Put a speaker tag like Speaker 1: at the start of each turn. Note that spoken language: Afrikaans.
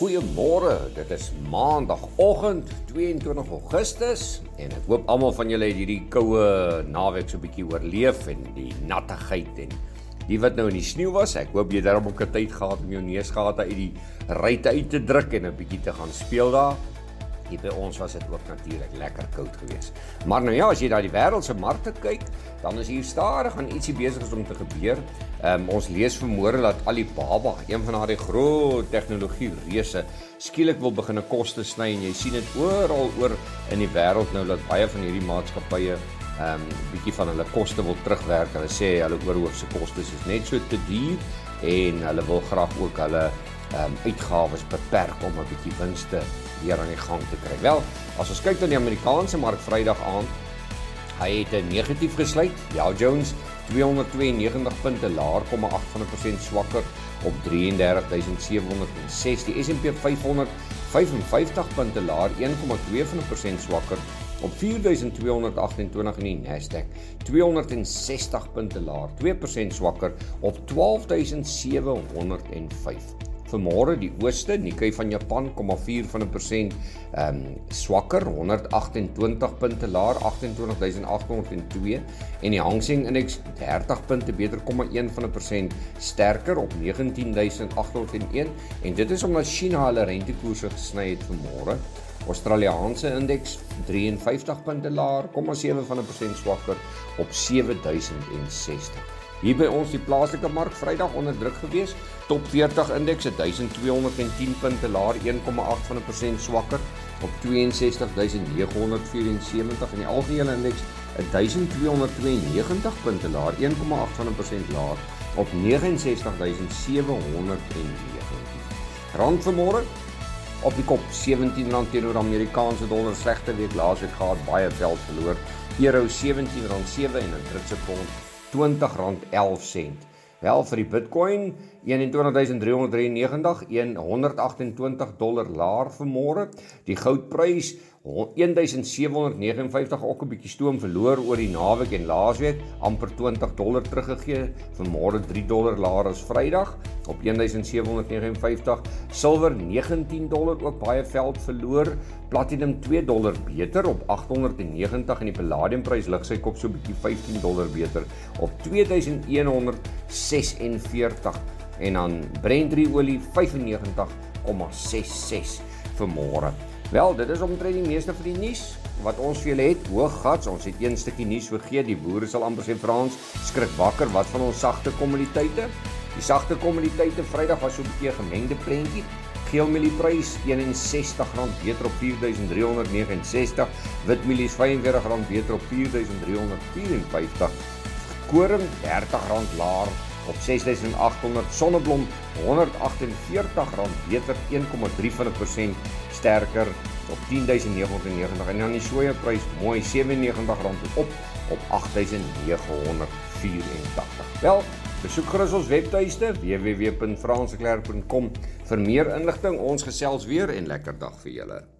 Speaker 1: Goeiemôre. Dit is Maandagoggend 22 Augustus en ek hoop almal van julle het hierdie koue naweek so 'n bietjie oorleef en die nattigheid en die wat nou in die sneeu was. Ek hoop jy het daarom ook 'n tyd gehad om jou neusgate uit die ruitte uit te druk en 'n bietjie te gaan speel daar. Hier by ons was dit ook natuurlik lekker koud geweest. Maar nou ja, as jy na die wêreld se markte kyk, dan is hier stadig aan ietsie besig om te gebeur. Ehm um, ons lees vanmôre dat Alibaba, een van daardie groot tegnologie reuse, skielik wil begin 'n koste sny en jy sien dit oral oor in die wêreld nou dat baie van hierdie maatskappye ehm um, bietjie van hulle koste wil terugwerk. Hulle sê hulle oorhoofse kostes is net so te duur en hulle wil graag ook hulle um, uitgawes beperk om 'n bietjie wins te weer aan die gang te kry. Wel, as ons kyk na die Amerikaanse mark Vrydag aand, hy het 'n negatief gesluit. Dow Jones 292 punte laer, 0,8% swakker op 33760. Die S&P 500 55 punte laer, 1,2% swakker op 4228 en die Nasdaq 260 punte laer, 2% swakker op 12705. Vanmôre die ooste, Nikkei van Japan 0,4 van 'n persent ehm um, swakker, 128 punte laer, 28802 en die Hang Seng indeks 30 punte beter, 0,1 van 'n persent sterker op 19801 en dit is omdat China hulle rentekoerse gesny het vanmôre. Australiese indeks 53 punte laer, 0,7 van 'n persent swakker op 7060. Hier by ons die plaaslike mark Vrydag onder druk gewees. Top 40 indeks 1210 punte laer 1,8 van 'n persent swakker op 62974 en die algehele indeks 1292 punte laer 1,8 van 'n persent laer op 69719. Rand vanmôre op die kop R17 teenoor Amerikaanse dollar slegte week laasweek gehad baie veld verloor. Euro R17.7 en 'n Britse pond R20.11. Wel vir die Bitcoin 21393 128 dollar laer vanmôre. Die goudprys 1759 ook 'n bietjie stoom verloor oor die naweek en laasweek. Amper 20 dollar teruggegee. Vanmôre 3 dollar laer as Vrydag op 1759 silwer 19 dollar ook baie veld verloor. Platinum 2 dollar beter. Op 890 en die palladiumprys lig sy kop so bietjie 15 dollar beter. Op 2146 en dan Brent olie 95,66 vanmôre Wel, dit is omtrent die meeste van die nuus wat ons vir julle het. Hooggats, ons het een stukkie nuus vergeet. Die boere sal amper sê Frans, skrik wakker, wat van ons sagte kommoditeite? Die sagte kommoditeite Vrydag was so 'n bietjie gemengde prentjie. Geelmielie-prys R61 beter op 4369, witmielies R45 beter op 4354. Koring R30 laer op 6800 sonneblom R148 beter 1,3 van 'n persent sterker op 10990 en dan die sojaprys mooi R97 op op 8984. Wel, besoek gerus ons webtuiste www.franseklerk.com vir meer inligting. Ons gesels weer en lekker dag vir julle.